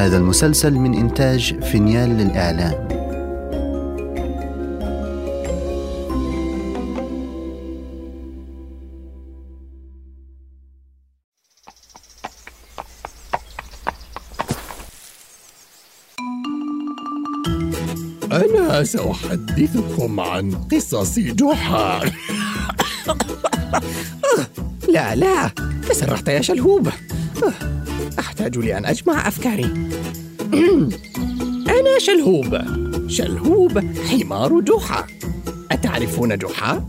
هذا المسلسل من إنتاج فينيال للإعلام. أنا سأحدثكم عن قصص جحا. لا لا تسرحت يا شلهوب. أحتاج لأن أجمع أفكاري. أنا شلهوب. شلهوب حمار جحا. أتعرفون جحا؟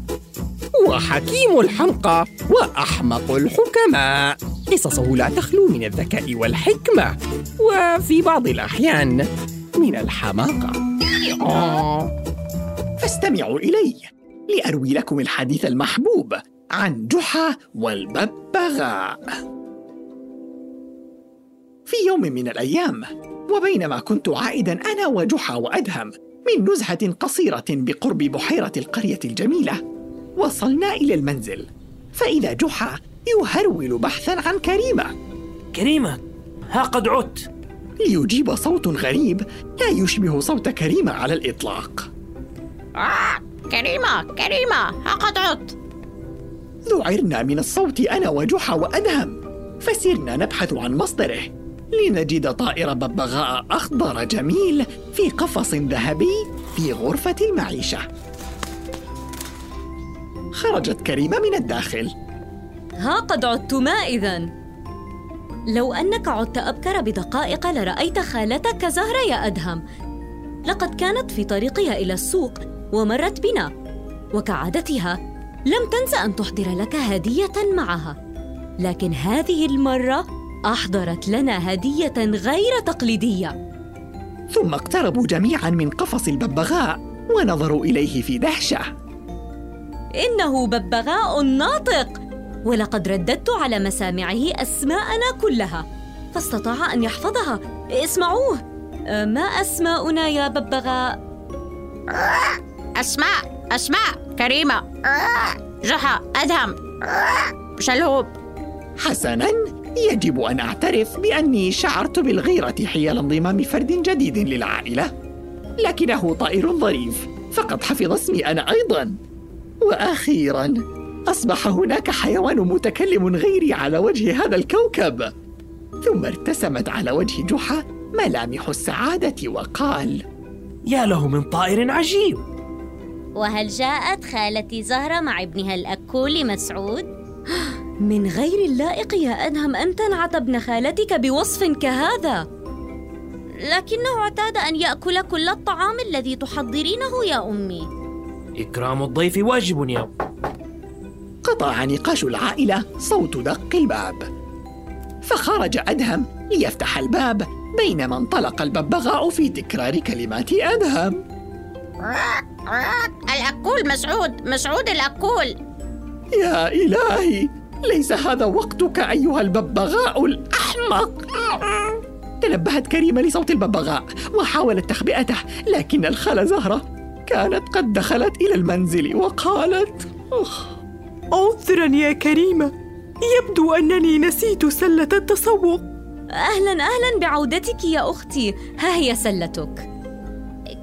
هو حكيم الحمقى وأحمق الحكماء. قصصه لا تخلو من الذكاء والحكمة وفي بعض الأحيان من الحماقة. فاستمعوا إلي لأروي لكم الحديث المحبوب عن جحا والببغاء. في يوم من الأيام وبينما كنت عائدا أنا وجحا وأدهم من نزهة قصيرة بقرب بحيرة القرية الجميلة وصلنا إلى المنزل. فإذا جحا يهرول بحثا عن كريمة. كريمة ها قد عدت. ليجيب صوت غريب لا يشبه صوت كريمة على الإطلاق. آه كريمة كريمة ها قد عدت. ذعرنا من الصوت أنا وجحا وأدهم فسرنا نبحث عن مصدره. لنجد طائر ببغاء أخضر جميل في قفص ذهبي في غرفة المعيشة. خرجت كريمة من الداخل. ها قد عدتما إذا لو أنك عدت أبكر بدقائق لرأيت خالتك زهرة يا أدهم. لقد كانت في طريقها إلى السوق ومرت بنا. وكعادتها لم تنس أن تحضر لك هدية معها. لكن هذه المرة أحضرت لنا هدية غير تقليدية. ثم اقتربوا جميعا من قفص الببغاء ونظروا إليه في دهشة. إنه ببغاء ناطق. ولقد رددت على مسامعه أسماءنا كلها. فاستطاع أن يحفظها. اسمعوه. ما أسماؤنا يا ببغاء؟ أسماء أسماء كريمة. جحا أدهم. شلهوب. حسنا. يجب أن أعترف بأني شعرت بالغيرة حيال انضمام فرد جديد للعائلة. لكنه طائر ظريف فقد حفظ اسمي أنا أيضا. وأخيرا أصبح هناك حيوان متكلم غيري على وجه هذا الكوكب. ثم ارتسمت على وجه جحا ملامح السعادة وقال يا له من طائر عجيب. وهل جاءت خالتي زهرة مع ابنها الأكول مسعود؟ من غير اللائق يا أدهم أن تنعت ابن خالتك بوصف كهذا. لكنه اعتاد أن يأكل كل الطعام الذي تحضرينه يا أمي. إكرام الضيف واجب يا قطع نقاش العائلة صوت دق الباب. فخرج أدهم ليفتح الباب بينما انطلق الببغاء في تكرار كلمات أدهم. الأكول مسعود مسعود الأكول. يا إلهي ليس هذا وقتك أيها الببغاء الأحمق. تنبهت كريمة لصوت الببغاء وحاولت تخبئته لكن الخالة زهرة كانت قد دخلت إلى المنزل وقالت عذرا يا كريمة يبدو أنني نسيت سلة التسوق. أهلا أهلا بعودتك يا أختي. ها هي سلتك.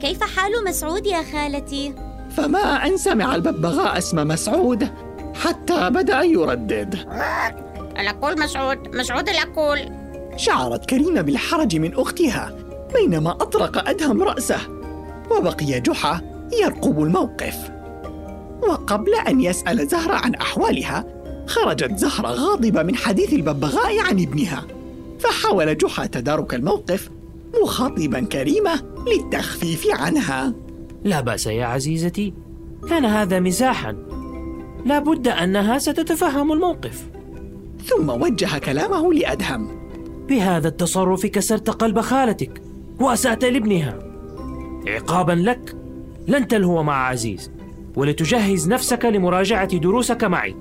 كيف حال مسعود يا خالتي؟ فما أن سمع الببغاء اسم مسعود. حتى بدأ يردد. الأكول مسعود. مسعود الأكول شعرت كريمة بالحرج من أختها بينما أطرق أدهم رأسه وبقي جحا يرقب الموقف. وقبل أن يسأل زهرة عن أحوالها خرجت زهرة غاضبة من حديث الببغاء عن ابنها. فحاول جحا تدارك الموقف مخاطبا كريمة للتخفيف عنها. لا بأس يا عزيزتي. كان هذا مزاحا. لا بد أنها ستتفهم الموقف. ثم وجه كلامه لأدهم. بهذا التصرف كسرت قلب خالتك وأسأت لابنها. عقابا لك لن تلهو مع عزيز ولتجهز نفسك لمراجعة دروسك معي.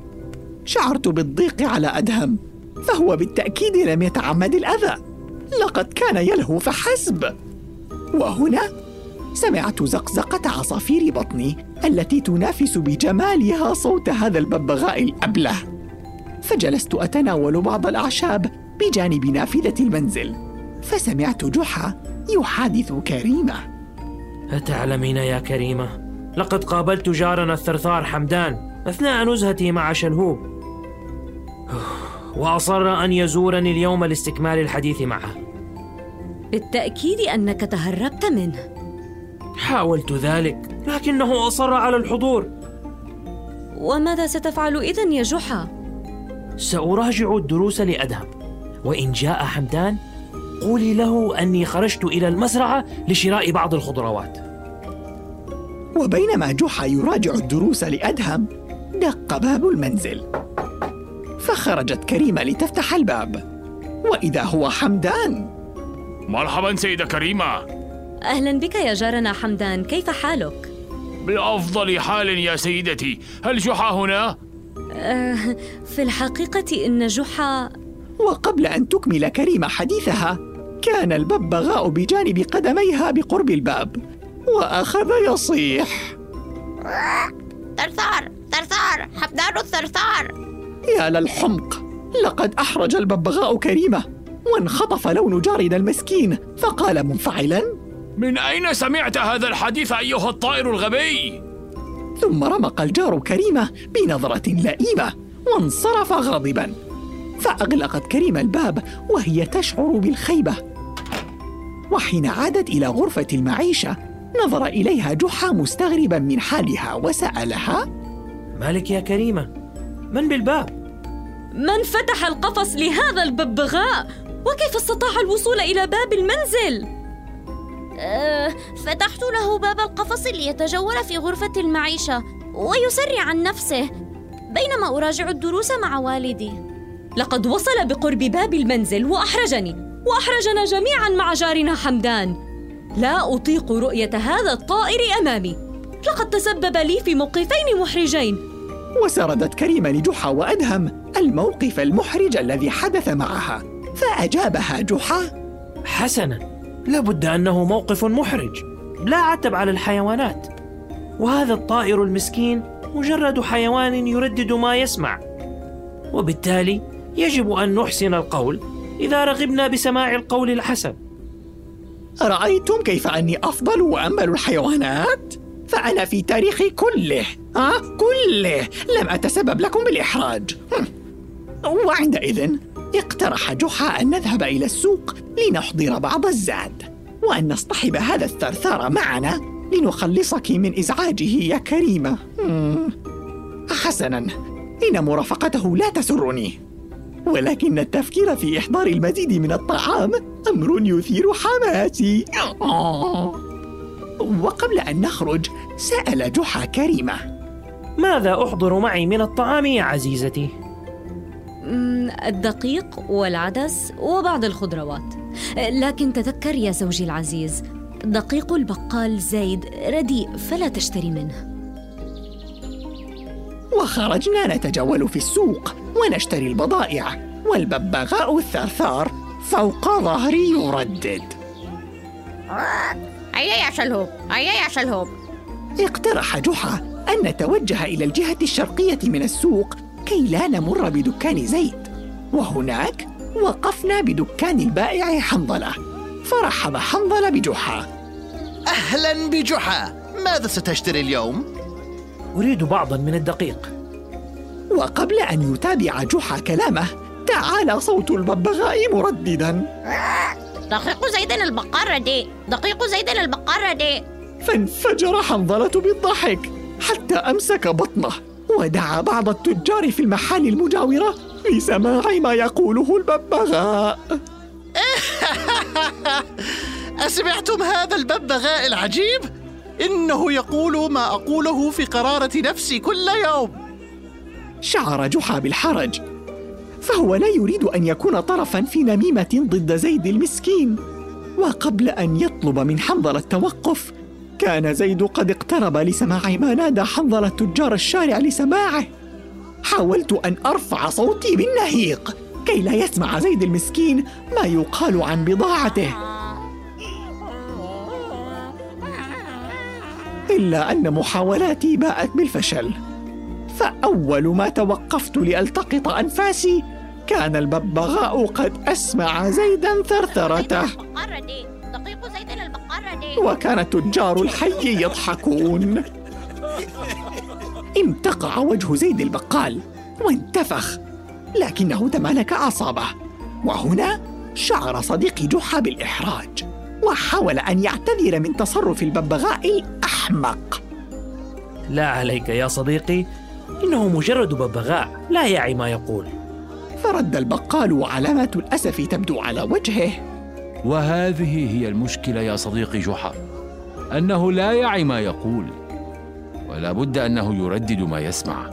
شعرت بالضيق على أدهم فهو بالتأكيد لم يتعمد الأذى. لقد كان يلهو فحسب. وهنا سمعت زقزقة عصافير بطني التي تنافس بجمالها صوت هذا الببغاء الأبلة. فجلست أتناول بعض الأعشاب بجانب نافذة المنزل فسمعت جحا يحادث كريمة. أتعلمين يا كريمة؟ لقد قابلت جارنا الثرثار حمدان أثناء نزهتي مع شلهوب وأصر أن يزورني اليوم لاستكمال الحديث معه. بالتأكيد أنك تهربت منه. حاولت ذلك لكنه أصر على الحضور. وماذا ستفعل إذن يا جحا؟ سأراجع الدروس لأدهم وإن جاء حمدان قولي له أني خرجت إلى المزرعة لشراء بعض الخضروات. وبينما جحا يراجع الدروس لأدهم دق باب المنزل. فخرجت كريمة لتفتح الباب. وإذا هو حمدان. مرحبا سيدة كريمة. أهلا بك يا جارنا حمدان كيف حالك؟ بأفضل حال يا سيدتي هل جحا هنا؟ أه في الحقيقة إن جحا وقبل أن تكمل كريمة حديثها كان الببغاء بجانب قدميها بقرب الباب وأخذ يصيح ثرثار ثرثار حمدان الثرثار يا للحمق لقد أحرج الببغاء كريمة وانخطف لون جارنا المسكين فقال منفعلا من أين سمعت هذا الحديث أيها الطائر الغبي؟ ثم رمق الجار كريمة بنظرة لئيمة وانصرف غاضبا فأغلقت كريمة الباب وهي تشعر بالخيبة وحين عادت إلى غرفة المعيشة نظر إليها جحا مستغربا من حالها وسألها مالك يا كريمة من بالباب؟ من فتح القفص لهذا الببغاء؟ وكيف استطاع الوصول إلى باب المنزل؟ أه فتحت له باب القفص ليتجول في غرفة المعيشة ويسري عن نفسه بينما أراجع الدروس مع والدي. لقد وصل بقرب باب المنزل وأحرجني وأحرجنا جميعا مع جارنا حمدان. لا أطيق رؤية هذا الطائر أمامي. لقد تسبب لي في موقفين محرجين. وسردت كريمة لجحا وأدهم الموقف المحرج الذي حدث معها فأجابها جحا. حسنا. لابد أنه موقف محرج. لا عتب على الحيوانات. وهذا الطائر المسكين مجرد حيوان يردد ما يسمع. وبالتالي يجب أن نحسن القول إذا رغبنا بسماع القول الحسن. أرأيتم كيف أني أفضل وأمل الحيوانات؟ فأنا في تاريخي كله ها؟ كله. لم أتسبب لكم بالإحراج. وعندئذ اقترح جحا أن نذهب إلى السوق لنحضر بعض الزاد وأن نصطحب هذا الثرثار معنا لنخلصك من إزعاجه يا كريمة. حسنا إن مرافقته لا تسرني. ولكن التفكير في إحضار المزيد من الطعام أمر يثير حماسي. وقبل أن نخرج سأل جحا كريمة. ماذا أحضر معي من الطعام يا عزيزتي؟ الدقيق والعدس وبعض الخضروات. لكن تذكر يا زوجي العزيز دقيق البقال زيد رديء فلا تشتري منه. وخرجنا نتجول في السوق ونشتري البضائع والببغاء الثرثار فوق ظهري يردد. هيا يا شلهوب؟ هيا يا شلهوب؟ اقترح جحا أن نتوجه إلى الجهة الشرقية من السوق كي لا نمر بدكان زيد وهناك وقفنا بدكان البائع حنظلة. فرحب حنظلة بجحا. أهلا بجحا. ماذا ستشتري اليوم؟ أريد بعضا من الدقيق. وقبل أن يتابع جحا كلامه تعالى صوت الببغاء مرددا. دقيق زيد البقار رديء دقيق زيد البقار رديء فانفجر حنظلة بالضحك حتى أمسك بطنه. ودعا بعض التجار في المحال المجاورة لسماع ما يقوله الببغاء. أسمعتم هذا الببغاء العجيب؟ إنه يقول ما أقوله في قرارة نفسي كل يوم. شعر جحا بالحرج. فهو لا يريد أن يكون طرفا في نميمة ضد زيد المسكين. وقبل أن يطلب من حنظل التوقف كان زيد قد اقترب لسماع ما نادى حنظل تجار الشارع لسماعه. حاولت أن أرفع صوتي بالنهيق كي لا يسمع زيد المسكين ما يقال عن بضاعته. إلا أن محاولاتي باءت بالفشل. فأول ما توقفت لألتقط أنفاسي كان الببغاء قد أسمع زيدا ثرثرته. دقيق دي وكان التجار الحي يضحكون. امتقع وجه زيد البقال وانتفخ لكنه تمالك أعصابه. وهنا شعر صديقي جحا بالإحراج وحاول أن يعتذر من تصرف الببغاء الأحمق. لا عليك يا صديقي إنه مجرد ببغاء لا يعي ما يقول. فرد البقال وعلامات الأسف تبدو على وجهه. وهذه هي المشكلة يا صديقي جحا أنه لا يعي ما يقول ولا بد أنه يردد ما يسمع.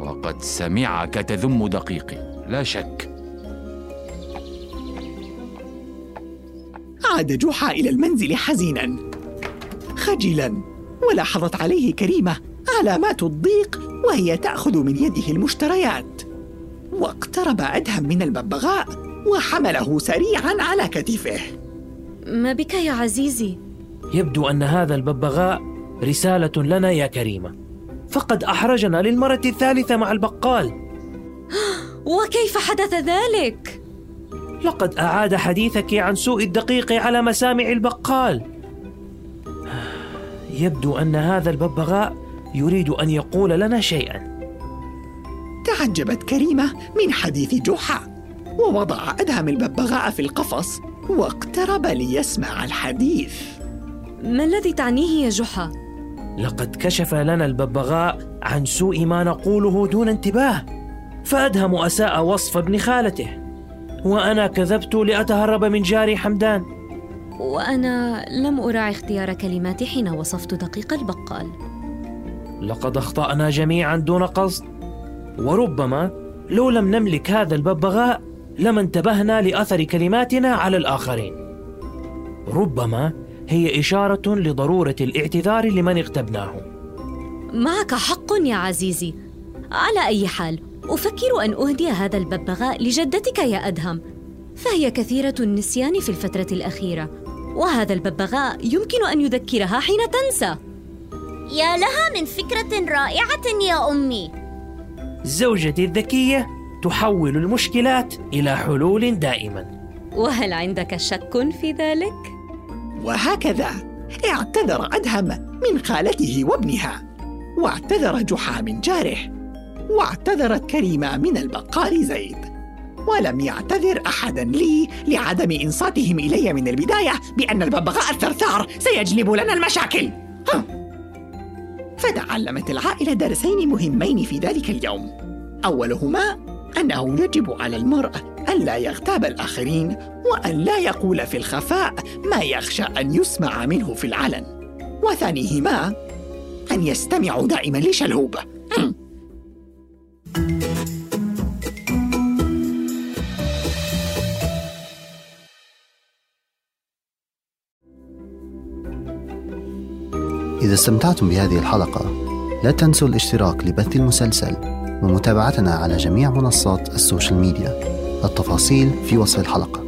وقد سمعك تذم دقيقي لا شك. عاد جحا إلى المنزل حزينا خجلا ولاحظت عليه كريمة علامات الضيق وهي تأخذ من يده المشتريات. واقترب أدهم من الببغاء وحمله سريعا على كتفه. ما بك يا عزيزي؟ يبدو أن هذا الببغاء رسالة لنا يا كريمة. فقد أحرجنا للمرة الثالثة مع البقال. وكيف حدث ذلك؟ لقد أعاد حديثك عن سوء الدقيق على مسامع البقال. يبدو أن هذا الببغاء يريد أن يقول لنا شيئا. تعجبت كريمة من حديث جحا. ووضع أدهم الببغاء في القفص واقترب ليسمع الحديث. ما الذي تعنيه يا جحا؟ لقد كشف لنا الببغاء عن سوء ما نقوله دون انتباه فأدهم أساء وصف ابن خالته وأنا كذبت لأتهرب من جاري حمدان. وأنا لم أراعي اختيار كلماتي حين وصفت دقيق البقال. لقد أخطأنا جميعا دون قصد وربما لو لم نملك هذا الببغاء لما انتبهنا لأثر كلماتنا على الآخرين. ربما هي إشارة لضرورة الاعتذار لمن اغتبناه. معك حق يا عزيزي. على أي حال أفكر أن أهدي هذا الببغاء لجدتك يا أدهم. فهي كثيرة النسيان في الفترة الأخيرة وهذا الببغاء يمكن أن يذكرها حين تنسى. يا لها من فكرة رائعة يا أمي. زوجتي الذكية تحول المشكلات إلى حلول دائما. وهل عندك شك في ذلك؟ وهكذا. اعتذر أدهم من خالته وابنها. واعتذر جحا من جاره. واعتذرت كريمة من البقال زيد. ولم يعتذر أحدا لي لعدم إنصاتهم إلي من البداية بأن الببغاء الثرثار سيجلب لنا المشاكل. فتعلمت العائلة درسين مهمين في ذلك اليوم. أولهما أنه يجب على المرء أن لا يغتاب الآخرين وأن لا يقول في الخفاء ما يخشى أن يسمع منه في العلن. وثانيهما أن يستمعوا دائما لشلهوب. إذا استمتعتم بهذه الحلقة لا تنسوا الاشتراك لبث المسلسل. ومتابعتنا على جميع منصات السوشيال ميديا. التفاصيل في وصف الحلقة.